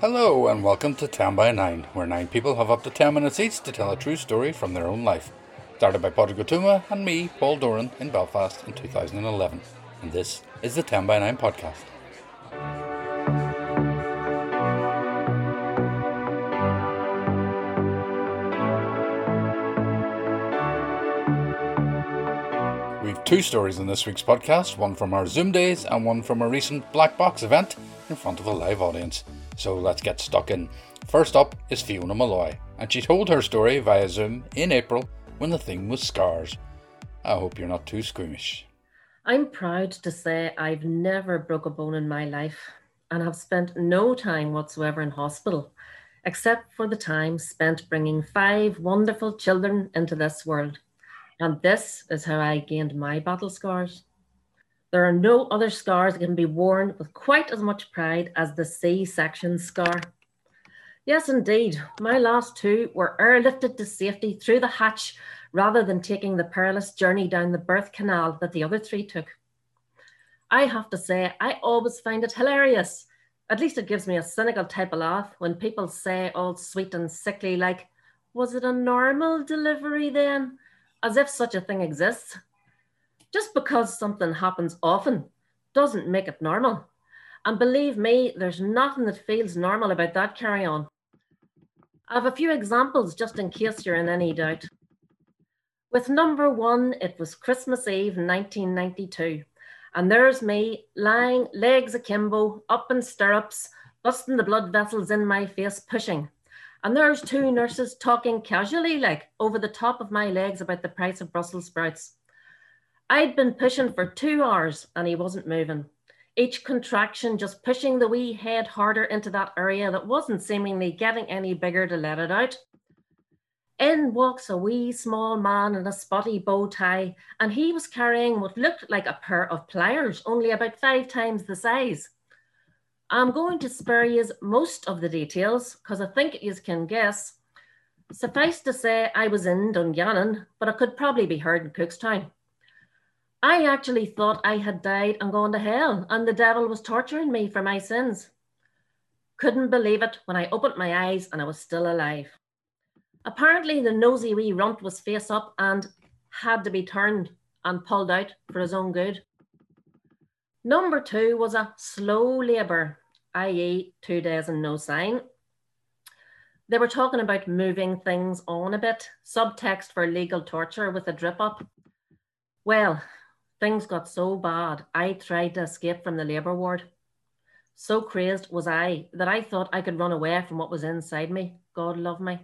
Hello, and welcome to 10 by 9, where 9 people have up to 10 minutes each to tell a true story from their own life. Started by Padraig Ó and me, Paul Doran, in Belfast in 2011. And this is the 10 by 9 podcast. We've two stories in this week's podcast one from our Zoom days and one from a recent Black Box event in front of a live audience. So let's get stuck in. First up is Fiona Malloy, and she told her story via Zoom in April when the theme was scars. I hope you're not too squeamish. I'm proud to say I've never broke a bone in my life and have spent no time whatsoever in hospital, except for the time spent bringing five wonderful children into this world. And this is how I gained my battle scars. There are no other scars that can be worn with quite as much pride as the C section scar. Yes, indeed, my last two were airlifted to safety through the hatch rather than taking the perilous journey down the birth canal that the other three took. I have to say, I always find it hilarious. At least it gives me a cynical type of laugh when people say, all sweet and sickly, like, was it a normal delivery then? as if such a thing exists. Just because something happens often doesn't make it normal. And believe me, there's nothing that feels normal about that carry on. I have a few examples just in case you're in any doubt. With number one, it was Christmas Eve 1992. And there's me lying legs akimbo, up in stirrups, busting the blood vessels in my face, pushing. And there's two nurses talking casually, like over the top of my legs about the price of Brussels sprouts. I'd been pushing for two hours and he wasn't moving. Each contraction just pushing the wee head harder into that area that wasn't seemingly getting any bigger to let it out. In walks a wee small man in a spotty bow tie, and he was carrying what looked like a pair of pliers, only about five times the size. I'm going to spare you most of the details because I think you can guess. Suffice to say, I was in Dungannon, but I could probably be heard in Cookstown. I actually thought I had died and gone to hell, and the devil was torturing me for my sins. Couldn't believe it when I opened my eyes and I was still alive. Apparently, the nosy wee runt was face up and had to be turned and pulled out for his own good. Number two was a slow labour, i.e., two days and no sign. They were talking about moving things on a bit, subtext for legal torture with a drip up. Well, things got so bad, I tried to escape from the labour ward. So crazed was I that I thought I could run away from what was inside me. God love me.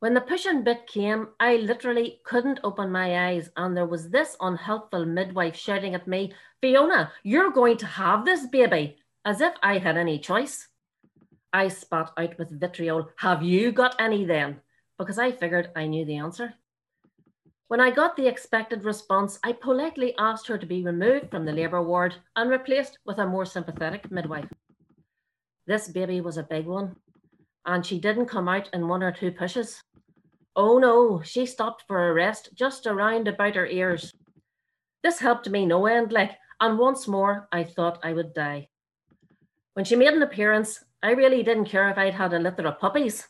When the pushing bit came, I literally couldn't open my eyes, and there was this unhelpful midwife shouting at me, Fiona, you're going to have this baby, as if I had any choice. I spat out with vitriol, Have you got any then? Because I figured I knew the answer. When I got the expected response, I politely asked her to be removed from the labour ward and replaced with a more sympathetic midwife. This baby was a big one, and she didn't come out in one or two pushes. Oh no, she stopped for a rest just around about her ears. This helped me no end, like, and once more I thought I would die. When she made an appearance, I really didn't care if I'd had a litter of puppies.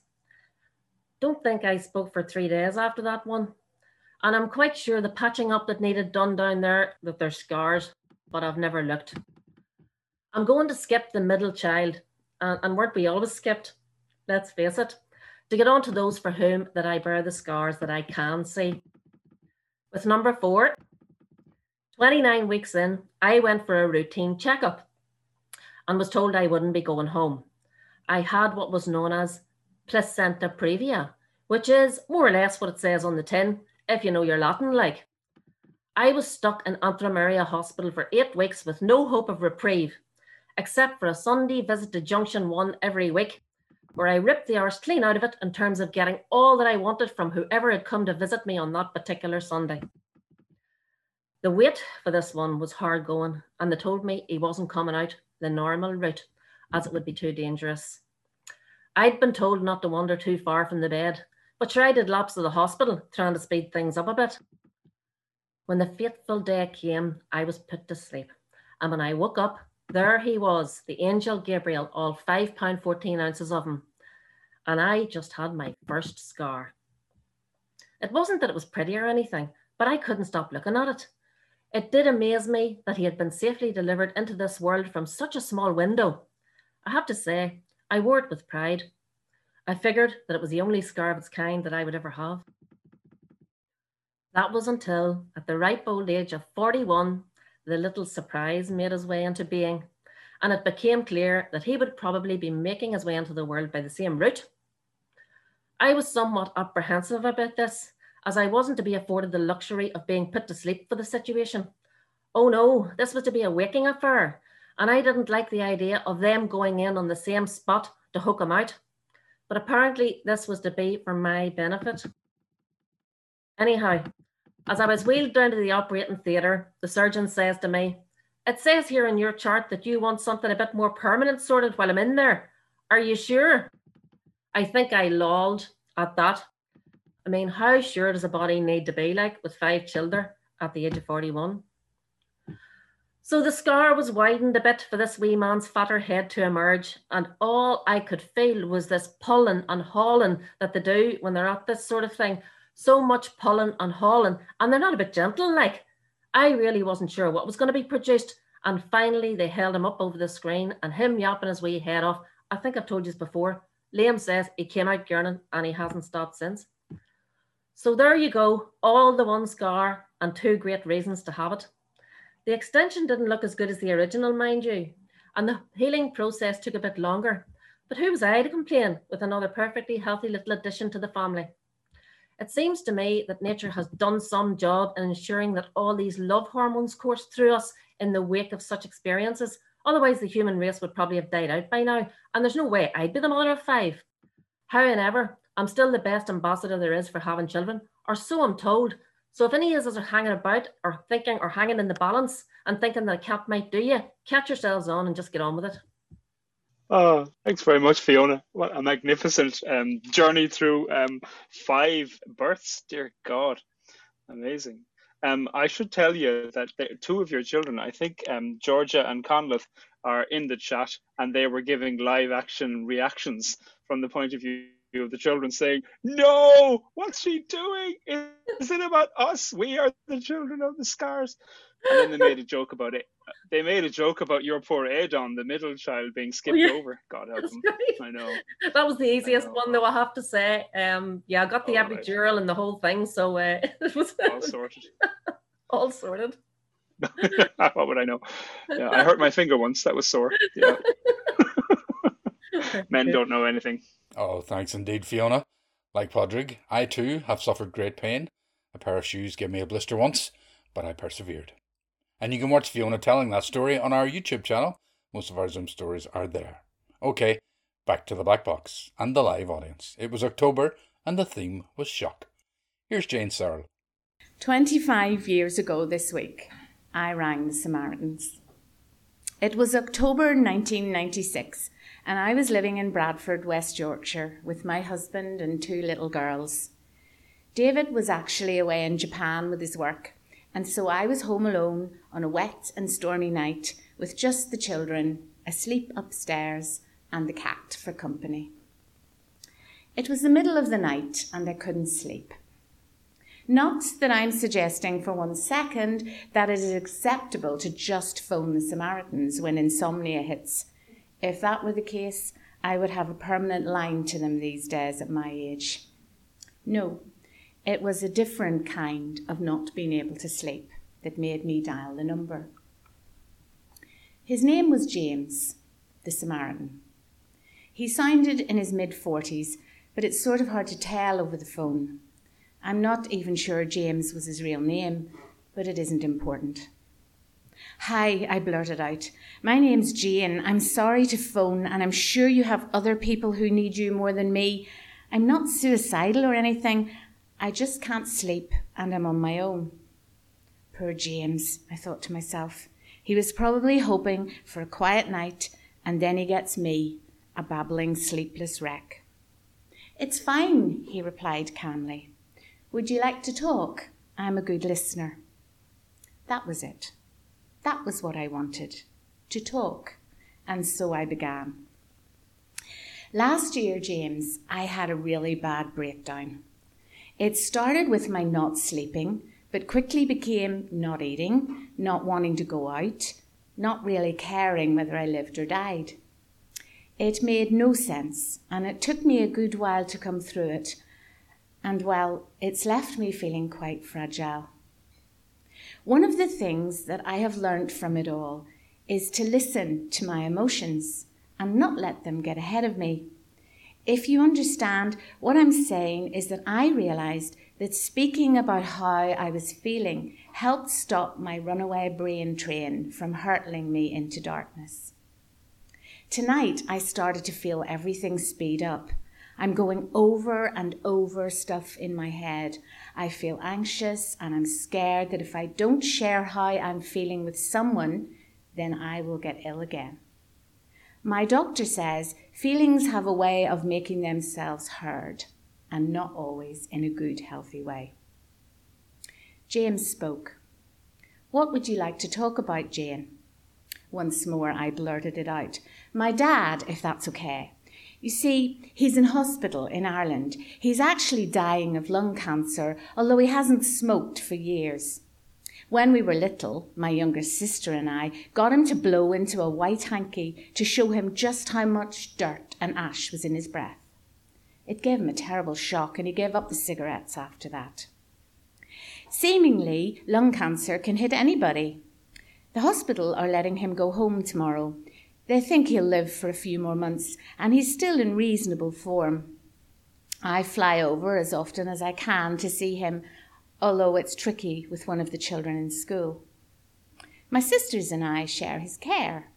Don't think I spoke for three days after that one. And I'm quite sure the patching up that needed done down there, that there's scars, but I've never looked. I'm going to skip the middle child, and, and weren't we always skipped? Let's face it to get on to those for whom that I bear the scars that I can see. With number four, 29 weeks in, I went for a routine checkup and was told I wouldn't be going home. I had what was known as placenta previa, which is more or less what it says on the tin, if you know your Latin like. I was stuck in Antrim Area Hospital for eight weeks with no hope of reprieve, except for a Sunday visit to Junction 1 every week where I ripped the arse clean out of it in terms of getting all that I wanted from whoever had come to visit me on that particular Sunday. The wait for this one was hard going, and they told me he wasn't coming out the normal route as it would be too dangerous. I'd been told not to wander too far from the bed, but sure I did laps of the hospital trying to speed things up a bit. When the fateful day came, I was put to sleep, and when I woke up, There he was, the angel Gabriel, all five pound fourteen ounces of him. And I just had my first scar. It wasn't that it was pretty or anything, but I couldn't stop looking at it. It did amaze me that he had been safely delivered into this world from such a small window. I have to say, I wore it with pride. I figured that it was the only scar of its kind that I would ever have. That was until, at the ripe old age of 41, the little surprise made his way into being, and it became clear that he would probably be making his way into the world by the same route. I was somewhat apprehensive about this, as I wasn't to be afforded the luxury of being put to sleep for the situation. Oh no, this was to be a waking affair, and I didn't like the idea of them going in on the same spot to hook him out. But apparently, this was to be for my benefit. Anyhow, as I was wheeled down to the operating theatre, the surgeon says to me, It says here in your chart that you want something a bit more permanent sorted while I'm in there. Are you sure? I think I lolled at that. I mean, how sure does a body need to be like with five children at the age of 41? So the scar was widened a bit for this wee man's fatter head to emerge, and all I could feel was this pulling and hauling that they do when they're at this sort of thing. So much pulling and hauling, and they're not a bit gentle like. I really wasn't sure what was going to be produced, and finally they held him up over the screen and him yapping his wee head off. I think I've told you this before. Liam says he came out gurning and he hasn't stopped since. So there you go, all the one scar and two great reasons to have it. The extension didn't look as good as the original, mind you, and the healing process took a bit longer. But who was I to complain with another perfectly healthy little addition to the family? It seems to me that nature has done some job in ensuring that all these love hormones course through us in the wake of such experiences. Otherwise, the human race would probably have died out by now, and there's no way I'd be the mother of five. However, I'm still the best ambassador there is for having children, or so I'm told, so if any of us are hanging about or thinking or hanging in the balance and thinking that a cat might do you, catch yourselves on and just get on with it. Oh, thanks very much, Fiona. What a magnificent um, journey through um, five births. Dear God, amazing. Um, I should tell you that the, two of your children, I think um, Georgia and Conleth, are in the chat and they were giving live action reactions from the point of view of the children saying, No, what's she doing? Is it about us? We are the children of the scars. And then they made a joke about it. They made a joke about your poor Adon, the middle child, being skipped oh, yeah. over. God help him. I know. That was the easiest one, though, I have to say. Um, yeah, I got the all epidural right. and the whole thing, so uh, it was all sorted. all sorted. what would I know? Yeah, I hurt my finger once. That was sore. Yeah. Men don't know anything. Oh, thanks indeed, Fiona. Like Padraig, I too have suffered great pain. A pair of shoes gave me a blister once, but I persevered. And you can watch Fiona telling that story on our YouTube channel. Most of our Zoom stories are there. Okay, back to the black box and the live audience. It was October and the theme was shock. Here's Jane Searle. 25 years ago this week, I rang the Samaritans. It was October 1996 and I was living in Bradford, West Yorkshire, with my husband and two little girls. David was actually away in Japan with his work, and so I was home alone on a wet and stormy night with just the children asleep upstairs and the cat for company. It was the middle of the night and I couldn't sleep. Not that I'm suggesting for one second that it is acceptable to just phone the Samaritans when insomnia hits if that were the case, I would have a permanent line to them these days at my age. No, it was a different kind of not being able to sleep that made me dial the number. His name was James, the Samaritan. He sounded in his mid 40s, but it's sort of hard to tell over the phone. I'm not even sure James was his real name, but it isn't important. Hi, I blurted out. My name's Jane. I'm sorry to phone, and I'm sure you have other people who need you more than me. I'm not suicidal or anything. I just can't sleep, and I'm on my own. Poor James, I thought to myself. He was probably hoping for a quiet night, and then he gets me, a babbling, sleepless wreck. It's fine, he replied calmly. Would you like to talk? I'm a good listener. That was it. That was what I wanted to talk. And so I began. Last year, James, I had a really bad breakdown. It started with my not sleeping, but quickly became not eating, not wanting to go out, not really caring whether I lived or died. It made no sense, and it took me a good while to come through it. And well, it's left me feeling quite fragile. One of the things that I have learned from it all is to listen to my emotions and not let them get ahead of me. If you understand, what I'm saying is that I realized that speaking about how I was feeling helped stop my runaway brain train from hurtling me into darkness. Tonight, I started to feel everything speed up. I'm going over and over stuff in my head. I feel anxious and I'm scared that if I don't share how I'm feeling with someone, then I will get ill again. My doctor says feelings have a way of making themselves heard, and not always in a good, healthy way. James spoke. What would you like to talk about, Jane? Once more, I blurted it out. My dad, if that's okay. You see, he's in hospital in Ireland. He's actually dying of lung cancer, although he hasn't smoked for years. When we were little, my younger sister and I got him to blow into a white hanky to show him just how much dirt and ash was in his breath. It gave him a terrible shock, and he gave up the cigarettes after that. Seemingly, lung cancer can hit anybody. The hospital are letting him go home tomorrow. They think he'll live for a few more months, and he's still in reasonable form. I fly over as often as I can to see him although it's tricky with one of the children in school. My sisters and I share his care.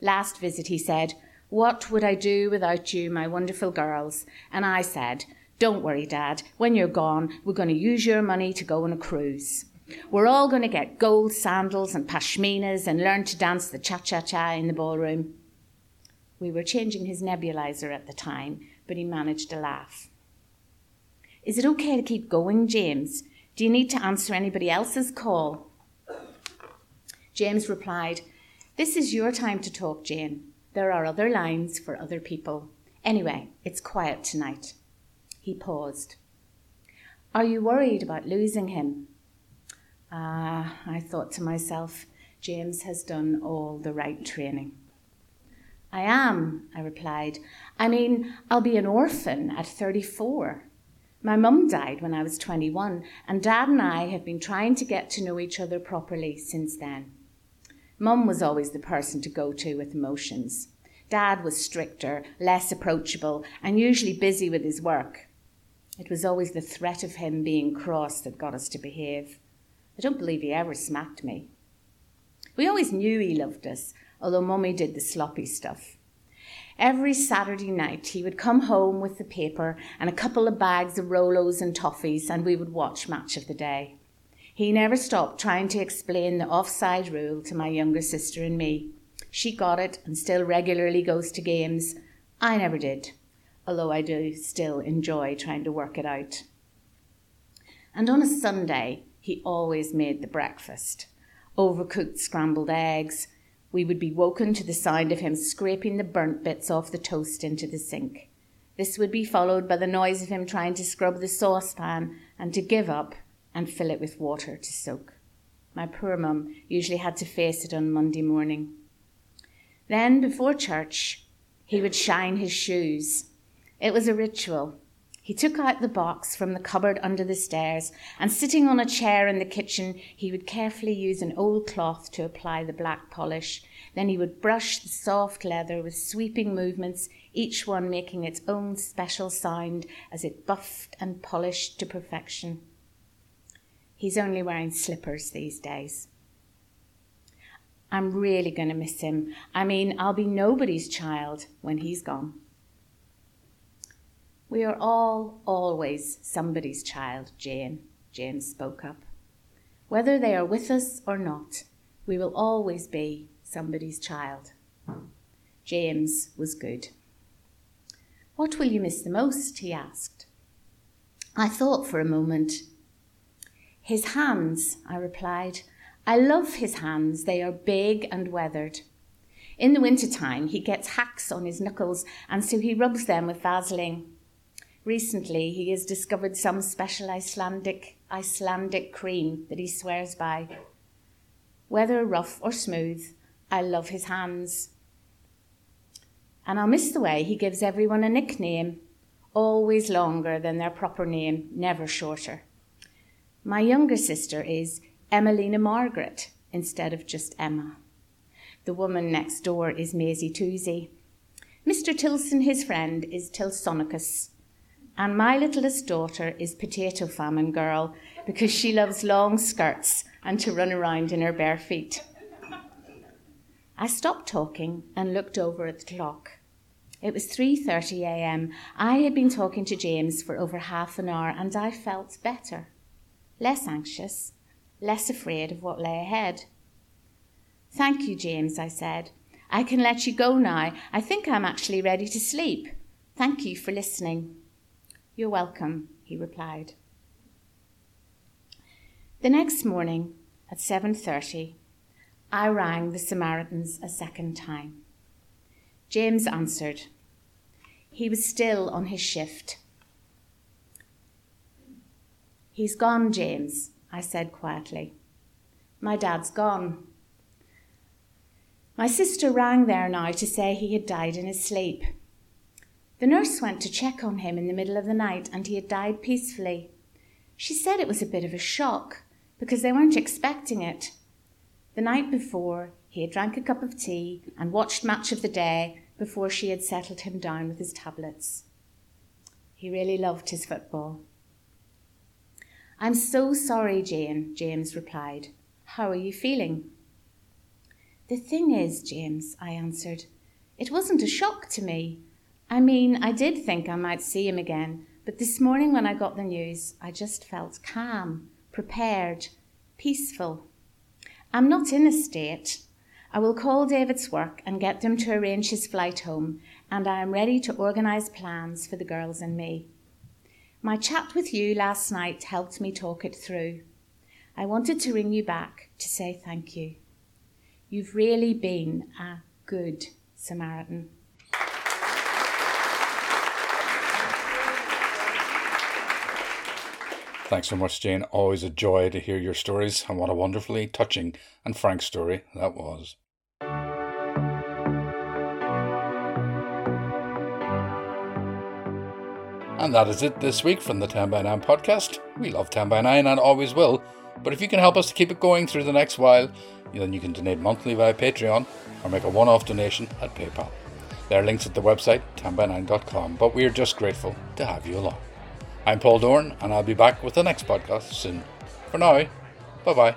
Last visit, he said, What would I do without you, my wonderful girls? And I said, Don't worry, Dad. When you're gone, we're going to use your money to go on a cruise. We're all going to get gold sandals and pashminas and learn to dance the cha cha cha in the ballroom. We were changing his nebulizer at the time, but he managed to laugh. Is it okay to keep going, James? Do you need to answer anybody else's call? James replied, This is your time to talk, Jane. There are other lines for other people. Anyway, it's quiet tonight. He paused. Are you worried about losing him? Ah, I thought to myself, James has done all the right training. I am, I replied. I mean, I'll be an orphan at 34. My mum died when I was 21, and Dad and I have been trying to get to know each other properly since then. Mum was always the person to go to with emotions. Dad was stricter, less approachable, and usually busy with his work. It was always the threat of him being cross that got us to behave. I don't believe he ever smacked me. We always knew he loved us, although Mummy did the sloppy stuff. Every Saturday night, he would come home with the paper and a couple of bags of Rolos and toffees, and we would watch Match of the Day. He never stopped trying to explain the offside rule to my younger sister and me. She got it and still regularly goes to games. I never did, although I do still enjoy trying to work it out. And on a Sunday, he always made the breakfast overcooked scrambled eggs, we would be woken to the sound of him scraping the burnt bits off the toast into the sink. This would be followed by the noise of him trying to scrub the saucepan and to give up and fill it with water to soak. My poor mum usually had to face it on Monday morning. Then, before church, he would shine his shoes. It was a ritual. He took out the box from the cupboard under the stairs, and sitting on a chair in the kitchen, he would carefully use an old cloth to apply the black polish. Then he would brush the soft leather with sweeping movements, each one making its own special sound as it buffed and polished to perfection. He's only wearing slippers these days. I'm really going to miss him. I mean, I'll be nobody's child when he's gone. We are all always somebody's child, Jane, Jane spoke up. Whether they are with us or not, we will always be somebody's child. James was good. What will you miss the most? he asked. I thought for a moment. His hands, I replied. I love his hands. They are big and weathered. In the winter time, he gets hacks on his knuckles, and so he rubs them with Vaseline. Recently, he has discovered some special Icelandic Icelandic cream that he swears by. Whether rough or smooth, I love his hands. And I'll miss the way he gives everyone a nickname, always longer than their proper name, never shorter. My younger sister is Emelina Margaret instead of just Emma. The woman next door is Maisie Toosie. Mr. Tilson, his friend, is Tilsonicus. And my littlest daughter is Potato Famine Girl because she loves long skirts and to run around in her bare feet. I stopped talking and looked over at the clock. It was 3:30 a.m. I had been talking to James for over half an hour and I felt better, less anxious, less afraid of what lay ahead. Thank you, James, I said. I can let you go now. I think I'm actually ready to sleep. Thank you for listening. You're welcome, he replied. The next morning at 7:30, I rang the Samaritans a second time. James answered. He was still on his shift. He's gone, James, I said quietly. My dad's gone. My sister rang there now to say he had died in his sleep. The nurse went to check on him in the middle of the night and he had died peacefully. She said it was a bit of a shock because they weren't expecting it. The night before, he had drank a cup of tea and watched Match of the Day before she had settled him down with his tablets. He really loved his football. I'm so sorry, Jane, James replied. How are you feeling? The thing is, James, I answered, it wasn't a shock to me. I mean, I did think I might see him again, but this morning when I got the news, I just felt calm, prepared, peaceful. I'm not in a state. I will call David's work and get them to arrange his flight home, and I am ready to organise plans for the girls and me. My chat with you last night helped me talk it through. I wanted to ring you back to say thank you. You've really been a good Samaritan. Thanks so much, Jane. Always a joy to hear your stories, and what a wonderfully touching and frank story that was. And that is it this week from the 10 by 9 podcast. We love 10 by 9 and always will, but if you can help us to keep it going through the next while, then you can donate monthly via Patreon or make a one off donation at PayPal. There are links at the website 10by9.com, but we are just grateful to have you along. I'm Paul Doran, and I'll be back with the next podcast soon. For now, bye bye.